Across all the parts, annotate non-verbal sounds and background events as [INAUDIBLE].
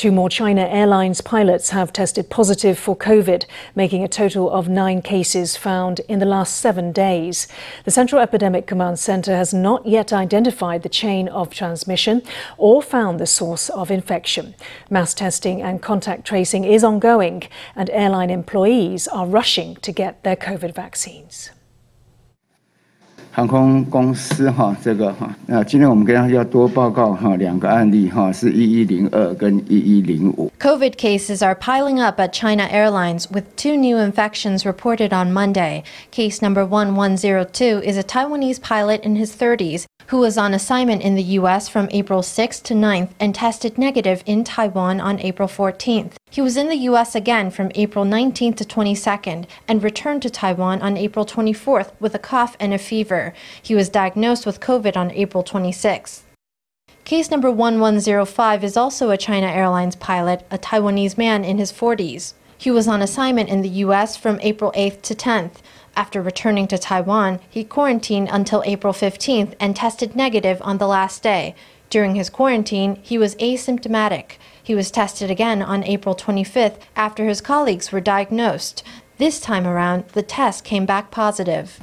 Two more China Airlines pilots have tested positive for COVID, making a total of nine cases found in the last seven days. The Central Epidemic Command Center has not yet identified the chain of transmission or found the source of infection. Mass testing and contact tracing is ongoing, and airline employees are rushing to get their COVID vaccines. 航空公司哈，这个哈，那今天我们跟大家要多报告哈两个案例哈，是一一零二跟一一零五。COVID cases are piling up at China Airlines with two new infections reported on Monday. Case number 1102 is a Taiwanese pilot in his 30s who was on assignment in the U.S. from April 6th to 9th and tested negative in Taiwan on April 14th. He was in the U.S. again from April 19th to 22nd and returned to Taiwan on April 24th with a cough and a fever. He was diagnosed with COVID on April 26th. Case number 1105 is also a China Airlines pilot, a Taiwanese man in his 40s. He was on assignment in the U.S. from April 8th to 10th. After returning to Taiwan, he quarantined until April 15th and tested negative on the last day. During his quarantine, he was asymptomatic. He was tested again on April 25th after his colleagues were diagnosed. This time around, the test came back positive.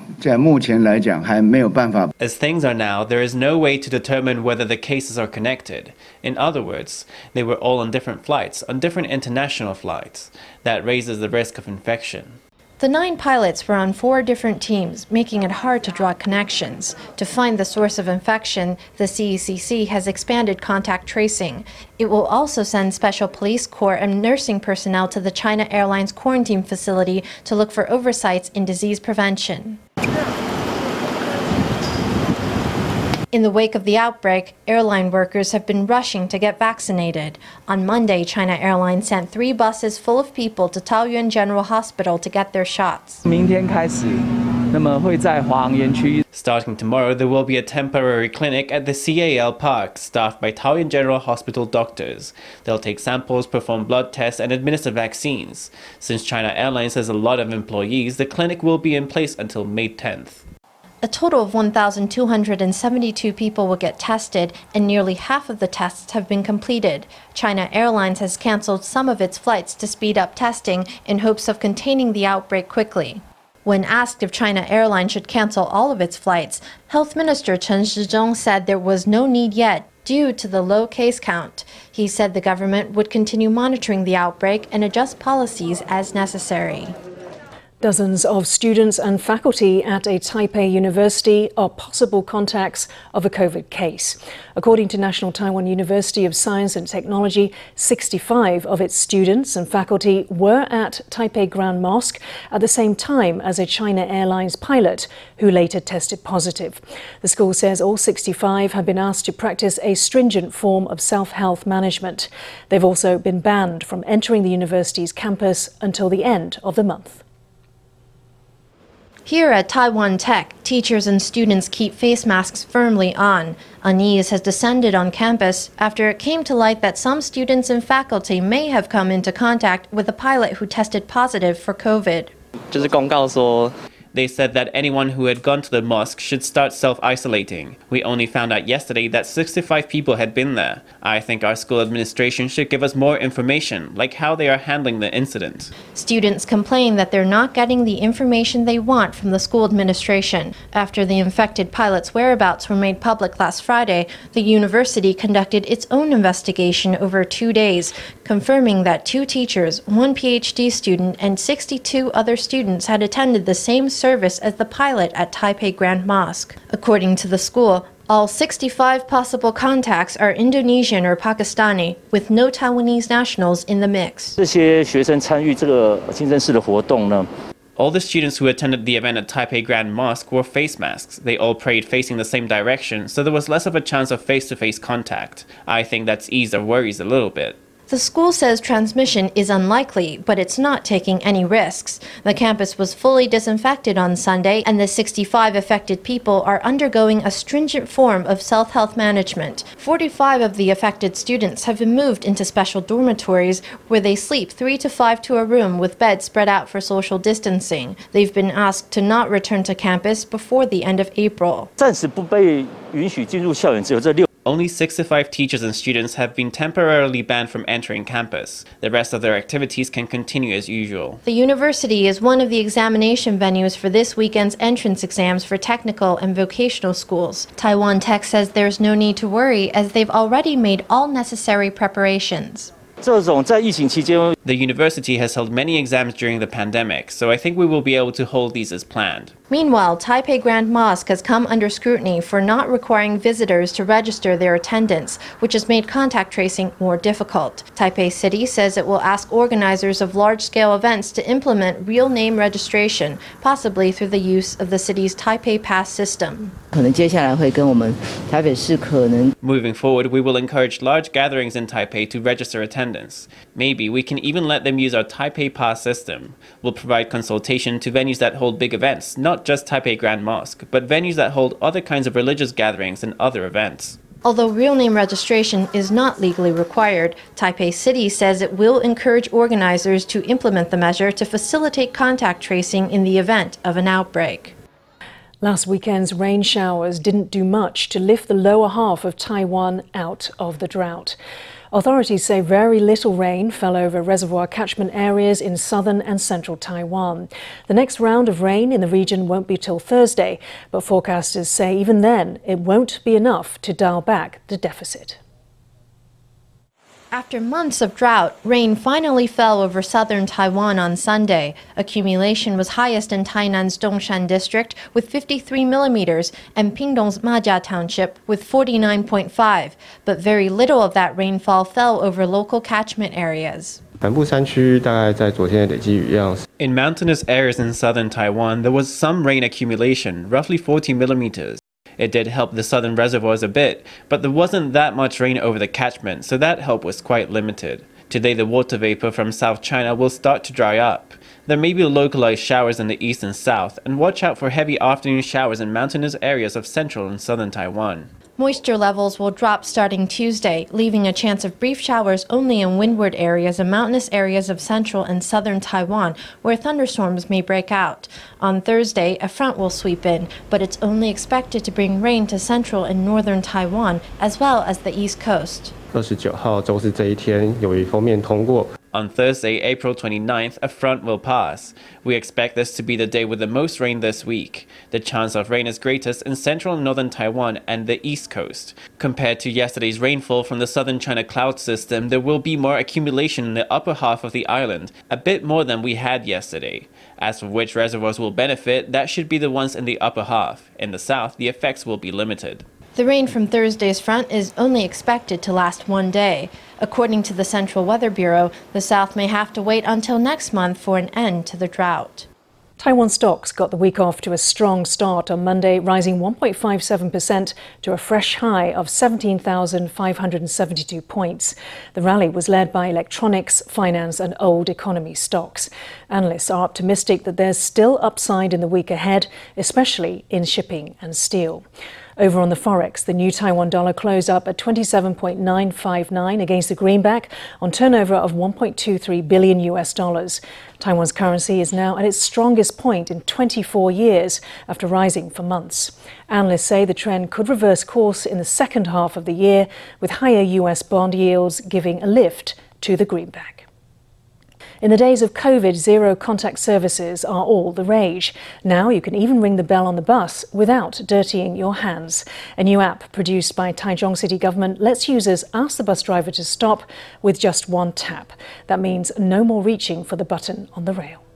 As things are now, there is no way to determine whether the cases are connected. In other words, they were all on different flights, on different international flights. That raises the risk of infection. The nine pilots were on four different teams, making it hard to draw connections. To find the source of infection, the CECC has expanded contact tracing. It will also send special police corps and nursing personnel to the China Airlines quarantine facility to look for oversights in disease prevention. In the wake of the outbreak, airline workers have been rushing to get vaccinated. On Monday, China Airlines sent three buses full of people to Taoyuan General Hospital to get their shots. Starting tomorrow, there will be a temporary clinic at the CAL Park, staffed by Taoyuan General Hospital doctors. They'll take samples, perform blood tests, and administer vaccines. Since China Airlines has a lot of employees, the clinic will be in place until May 10th. A total of 1,272 people will get tested, and nearly half of the tests have been completed. China Airlines has canceled some of its flights to speed up testing in hopes of containing the outbreak quickly. When asked if China Airlines should cancel all of its flights, Health Minister Chen Shizhong said there was no need yet due to the low case count. He said the government would continue monitoring the outbreak and adjust policies as necessary. Dozens of students and faculty at a Taipei university are possible contacts of a COVID case. According to National Taiwan University of Science and Technology, 65 of its students and faculty were at Taipei Grand Mosque at the same time as a China Airlines pilot who later tested positive. The school says all 65 have been asked to practice a stringent form of self health management. They've also been banned from entering the university's campus until the end of the month. Here at Taiwan Tech, teachers and students keep face masks firmly on. Unease has descended on campus after it came to light that some students and faculty may have come into contact with a pilot who tested positive for COVID. They said that anyone who had gone to the mosque should start self isolating. We only found out yesterday that 65 people had been there. I think our school administration should give us more information, like how they are handling the incident. Students complain that they're not getting the information they want from the school administration. After the infected pilot's whereabouts were made public last Friday, the university conducted its own investigation over two days, confirming that two teachers, one PhD student, and 62 other students had attended the same service service as the pilot at Taipei Grand Mosque. According to the school, all 65 possible contacts are Indonesian or Pakistani, with no Taiwanese nationals in the mix. All the students who attended the event at Taipei Grand Mosque wore face masks. They all prayed facing the same direction, so there was less of a chance of face to face contact. I think that's eased our worries a little bit. The school says transmission is unlikely, but it's not taking any risks. The campus was fully disinfected on Sunday, and the 65 affected people are undergoing a stringent form of self health management. 45 of the affected students have been moved into special dormitories where they sleep three to five to a room with beds spread out for social distancing. They've been asked to not return to campus before the end of April. Only 65 teachers and students have been temporarily banned from entering campus. The rest of their activities can continue as usual. The university is one of the examination venues for this weekend's entrance exams for technical and vocational schools. Taiwan Tech says there's no need to worry as they've already made all necessary preparations. The university has held many exams during the pandemic, so I think we will be able to hold these as planned. Meanwhile, Taipei Grand Mosque has come under scrutiny for not requiring visitors to register their attendance, which has made contact tracing more difficult. Taipei City says it will ask organizers of large scale events to implement real name registration, possibly through the use of the city's Taipei Pass system. Moving forward, we will encourage large gatherings in Taipei to register attendance. Maybe we can even let them use our Taipei Pass system. We'll provide consultation to venues that hold big events, not just Taipei Grand Mosque, but venues that hold other kinds of religious gatherings and other events. Although real name registration is not legally required, Taipei City says it will encourage organizers to implement the measure to facilitate contact tracing in the event of an outbreak. Last weekend's rain showers didn't do much to lift the lower half of Taiwan out of the drought. Authorities say very little rain fell over reservoir catchment areas in southern and central Taiwan. The next round of rain in the region won't be till Thursday, but forecasters say even then it won't be enough to dial back the deficit. After months of drought, rain finally fell over southern Taiwan on Sunday. Accumulation was highest in Tainan's Dongshan district with 53 millimeters and Pingdong's Majia township with 49.5, but very little of that rainfall fell over local catchment areas. In mountainous areas in southern Taiwan, there was some rain accumulation, roughly 40 millimeters. It did help the southern reservoirs a bit, but there wasn't that much rain over the catchment, so that help was quite limited. Today, the water vapor from South China will start to dry up. There may be localized showers in the east and south, and watch out for heavy afternoon showers in mountainous areas of central and southern Taiwan. Moisture levels will drop starting Tuesday, leaving a chance of brief showers only in windward areas and mountainous areas of central and southern Taiwan, where thunderstorms may break out. On Thursday, a front will sweep in, but it's only expected to bring rain to central and northern Taiwan, as well as the east coast. 二十九号周四这一天有一封面通过。 on Thursday, April 29th, a front will pass. We expect this to be the day with the most rain this week. The chance of rain is greatest in central and northern Taiwan and the east coast. Compared to yesterday's rainfall from the southern China cloud system, there will be more accumulation in the upper half of the island, a bit more than we had yesterday. As for which reservoirs will benefit, that should be the ones in the upper half. In the south, the effects will be limited. The rain from Thursday's front is only expected to last one day. According to the Central Weather Bureau, the South may have to wait until next month for an end to the drought. Taiwan stocks got the week off to a strong start on Monday, rising 1.57% to a fresh high of 17,572 points. The rally was led by electronics, finance, and old economy stocks. Analysts are optimistic that there's still upside in the week ahead, especially in shipping and steel. Over on the Forex, the new Taiwan dollar closed up at 27.959 against the greenback on turnover of 1.23 billion US dollars. Taiwan's currency is now at its strongest point in 24 years after rising for months. Analysts say the trend could reverse course in the second half of the year, with higher US bond yields giving a lift to the greenback. In the days of COVID, zero contact services are all the rage. Now you can even ring the bell on the bus without dirtying your hands. A new app produced by Taichung City Government lets users ask the bus driver to stop with just one tap. That means no more reaching for the button on the rail.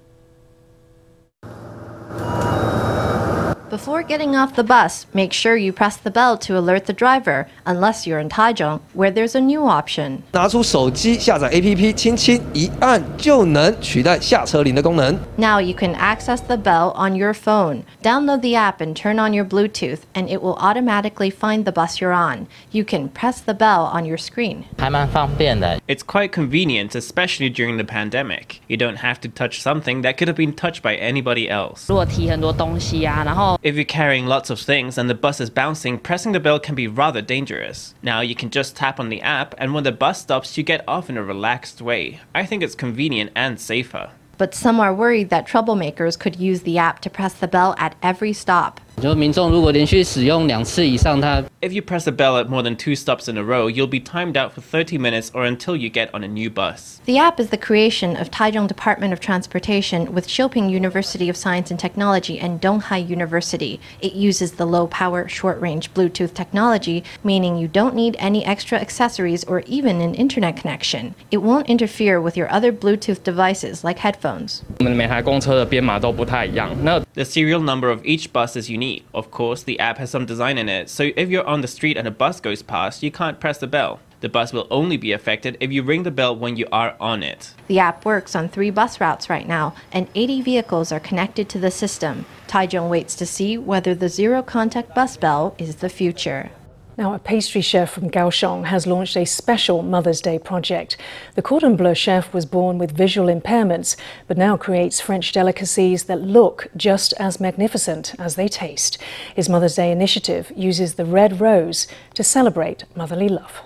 Before getting off the bus, make sure you press the bell to alert the driver, unless you're in Taichung, where there's a new option. 拿出手机下载 APP，轻轻一按就能取代下车铃的功能。Now you can access the bell on your phone. Download the app and turn on your Bluetooth, and it will automatically find the bus you're on. You can press the bell on your screen. 还蛮方便的。It's quite convenient, especially during the pandemic. You don't have to touch something that could have been touched by anybody else. 如果提很多东西啊，然后 if you're carrying lots of things and the bus is bouncing, pressing the bell can be rather dangerous. Now you can just tap on the app, and when the bus stops, you get off in a relaxed way. I think it's convenient and safer. But some are worried that troublemakers could use the app to press the bell at every stop. If you press a bell at more than two stops in a row, you'll be timed out for 30 minutes or until you get on a new bus. The app is the creation of Taichung Department of Transportation with Hsiuping University of Science and Technology and Donghai University. It uses the low power, short range Bluetooth technology, meaning you don't need any extra accessories or even an internet connection. It won't interfere with your other Bluetooth devices like headphones. The serial number of each bus is unique of course, the app has some design in it, so if you're on the street and a bus goes past, you can't press the bell. The bus will only be affected if you ring the bell when you are on it. The app works on three bus routes right now, and 80 vehicles are connected to the system. Taichung waits to see whether the zero contact bus bell is the future. Now, a pastry chef from Kaohsiung has launched a special Mother's Day project. The cordon bleu chef was born with visual impairments, but now creates French delicacies that look just as magnificent as they taste. His Mother's Day initiative uses the red rose to celebrate motherly love.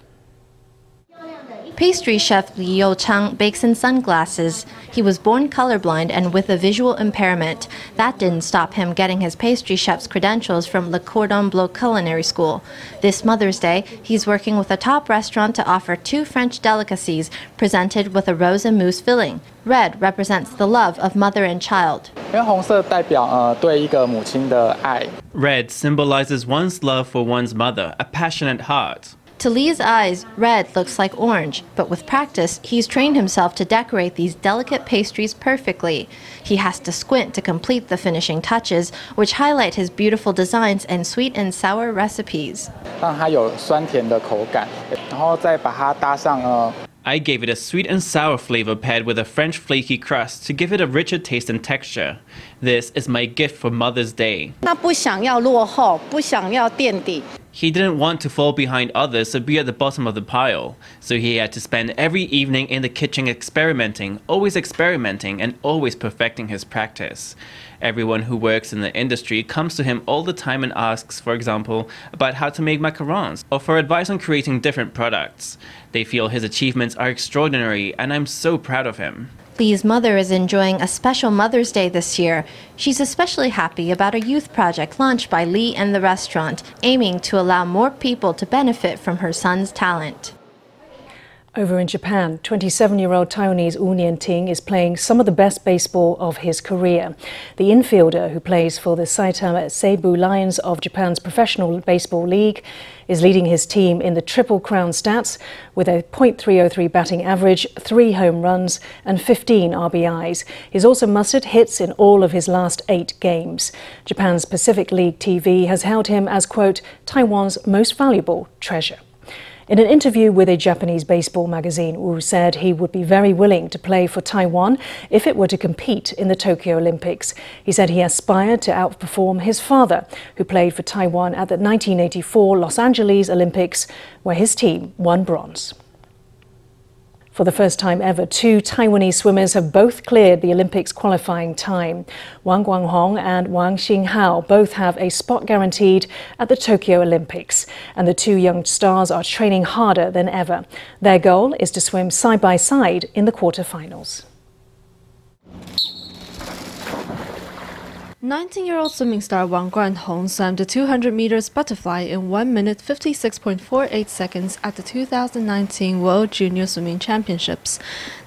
Pastry chef Liu Chang bakes in sunglasses. He was born colorblind and with a visual impairment. That didn't stop him getting his pastry chef's credentials from Le Cordon Bleu Culinary School. This Mother's Day, he's working with a top restaurant to offer two French delicacies presented with a rose and mousse filling. Red represents the love of mother and child. Red symbolizes one's love for one's mother, a passionate heart. To Lee's eyes, red looks like orange, but with practice, he's trained himself to decorate these delicate pastries perfectly. He has to squint to complete the finishing touches, which highlight his beautiful designs and sweet and sour recipes. 让它有酸甜的口感，然后再把它搭上呃 I gave it a sweet and sour flavor paired with a French flaky crust to give it a richer taste and texture. This is my gift for Mother's Day. 他不想要落后，不想要垫底， [LAUGHS] He didn't want to fall behind others or be at the bottom of the pile, so he had to spend every evening in the kitchen experimenting, always experimenting, and always perfecting his practice. Everyone who works in the industry comes to him all the time and asks, for example, about how to make macarons or for advice on creating different products. They feel his achievements are extraordinary, and I'm so proud of him. Lee's mother is enjoying a special Mother's Day this year. She's especially happy about a youth project launched by Lee and the restaurant, aiming to allow more people to benefit from her son's talent. Over in Japan, 27 year old Taiwanese Wu Nianting is playing some of the best baseball of his career. The infielder, who plays for the Saitama Seibu Lions of Japan's Professional Baseball League, is leading his team in the Triple Crown stats with a .303 batting average, three home runs, and 15 RBIs. He's also mustered hits in all of his last eight games. Japan's Pacific League TV has hailed him as, quote, Taiwan's most valuable treasure. In an interview with a Japanese baseball magazine, Wu said he would be very willing to play for Taiwan if it were to compete in the Tokyo Olympics. He said he aspired to outperform his father, who played for Taiwan at the 1984 Los Angeles Olympics, where his team won bronze. For the first time ever, two Taiwanese swimmers have both cleared the Olympics qualifying time. Wang Guanhong and Wang Xinghao both have a spot guaranteed at the Tokyo Olympics, and the two young stars are training harder than ever. Their goal is to swim side by side in the quarterfinals. 19-year-old swimming star Wang Guanhong swam the 200 meters butterfly in 1 minute 56.48 seconds at the 2019 World Junior Swimming Championships.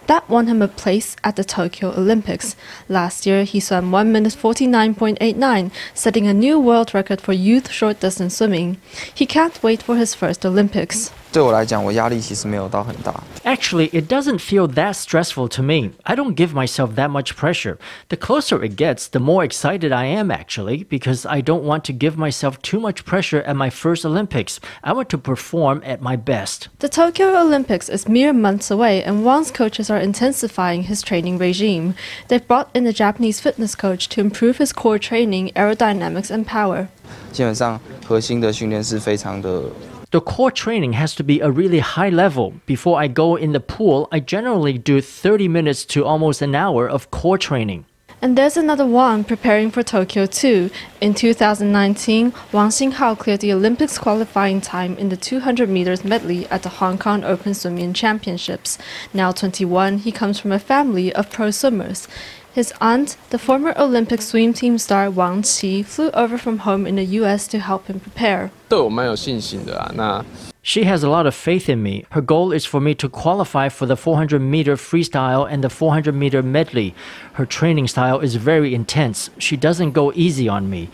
That won him a place at the Tokyo Olympics. Last year, he swam 1 minute 49.89, setting a new world record for youth short distance swimming. He can't wait for his first Olympics. 对我来讲，我压力其实没有到很大。 Actually, it doesn't feel that stressful to me. I don't give myself that much pressure. The closer it gets, the more excited I am actually, because I don't want to give myself too much pressure at my first Olympics. I want to perform at my best. The Tokyo Olympics is mere months away, and Wang's coaches are intensifying his training regime. They've brought in a Japanese fitness coach to improve his core training, aerodynamics, and power. 基本上核心的训练是非常的 the core training has to be a really high level. Before I go in the pool, I generally do 30 minutes to almost an hour of core training. And there's another one preparing for Tokyo too. In 2019, Wang Xinghao cleared the Olympics qualifying time in the 200 meters medley at the Hong Kong Open Swimming Championships. Now 21, he comes from a family of pro swimmers. His aunt, the former Olympic swim team star Wang Qi, flew over from home in the U.S. to help him prepare. 对我蛮有信心的啊。那 She has a lot of faith in me. Her goal is for me to qualify for the 400 meter freestyle and the 400 meter medley. Her training style is very intense. She doesn't go easy on me.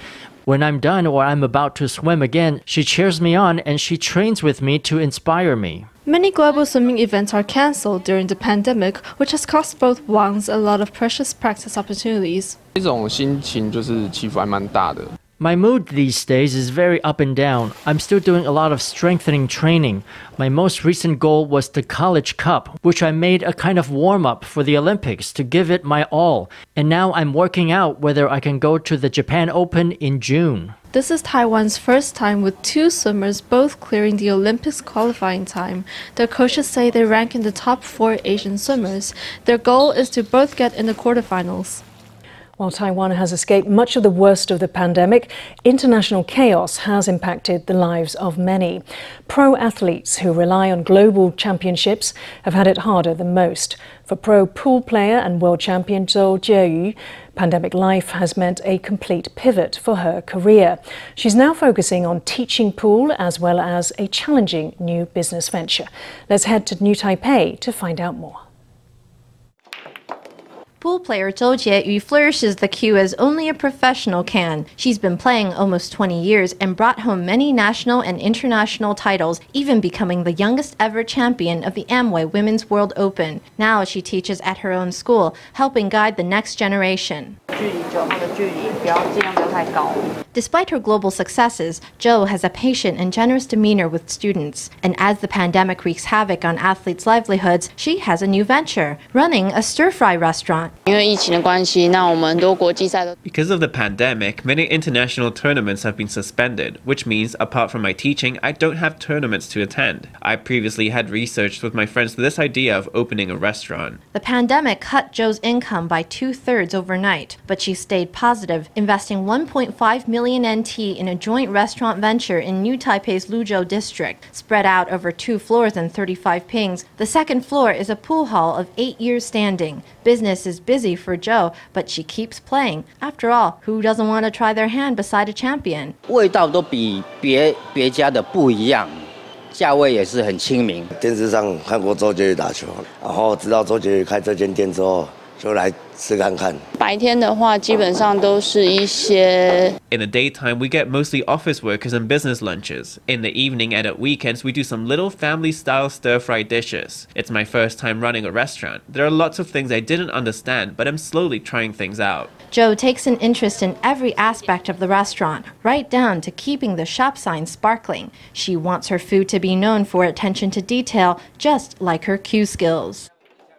When I'm done or I'm about to swim again, she cheers me on and she trains with me to inspire me. Many global swimming events are cancelled during the pandemic, which has cost both Wangs a lot of precious practice opportunities. 这种心情就是起伏还蛮大的。 My mood these days is very up and down. I'm still doing a lot of strengthening training. My most recent goal was the College Cup, which I made a kind of warm up for the Olympics to give it my all. And now I'm working out whether I can go to the Japan Open in June. This is Taiwan's first time with two swimmers both clearing the Olympics qualifying time. Their coaches say they rank in the top four Asian swimmers. Their goal is to both get in the quarterfinals. While Taiwan has escaped much of the worst of the pandemic, international chaos has impacted the lives of many. Pro athletes who rely on global championships have had it harder than most. For pro pool player and world champion Zhou Jieyu, pandemic life has meant a complete pivot for her career. She's now focusing on teaching pool as well as a challenging new business venture. Let's head to New Taipei to find out more. Pool player Zhou Jieyu flourishes the cue as only a professional can. She's been playing almost 20 years and brought home many national and international titles, even becoming the youngest ever champion of the Amway Women's World Open. Now she teaches at her own school, helping guide the next generation. Despite her global successes, Zhou has a patient and generous demeanor with students. And as the pandemic wreaks havoc on athletes' livelihoods, she has a new venture, running a stir fry restaurant. Because of the pandemic, many international tournaments have been suspended, which means, apart from my teaching, I don't have tournaments to attend. I previously had researched with my friends this idea of opening a restaurant. The pandemic cut Zhou's income by two thirds overnight, but she stayed positive, investing 1.5 million million NT in a joint restaurant venture in New Taipei's Luzhou district. Spread out over two floors and 35 pings, the second floor is a pool hall of eight years standing. Business is busy for Zhou, but she keeps playing. After all, who doesn't want to try their hand beside a champion? 味道都比别别家的不一样。价位也是很亲民。电视上看过周杰伦打球，然后知道周杰伦开这间店之后，就来吃看看。白天的话，基本上都是一些。In the daytime, we get mostly office workers and business lunches. In the evening and at weekends, we do some little family-style stir-fry dishes. It's my first time running a restaurant. There are lots of things I didn't understand, but I'm slowly trying things out. Zhou takes an interest in every aspect of the restaurant, right down to keeping the shop sign sparkling. She wants her food to be known for attention to detail, just like her cue skills.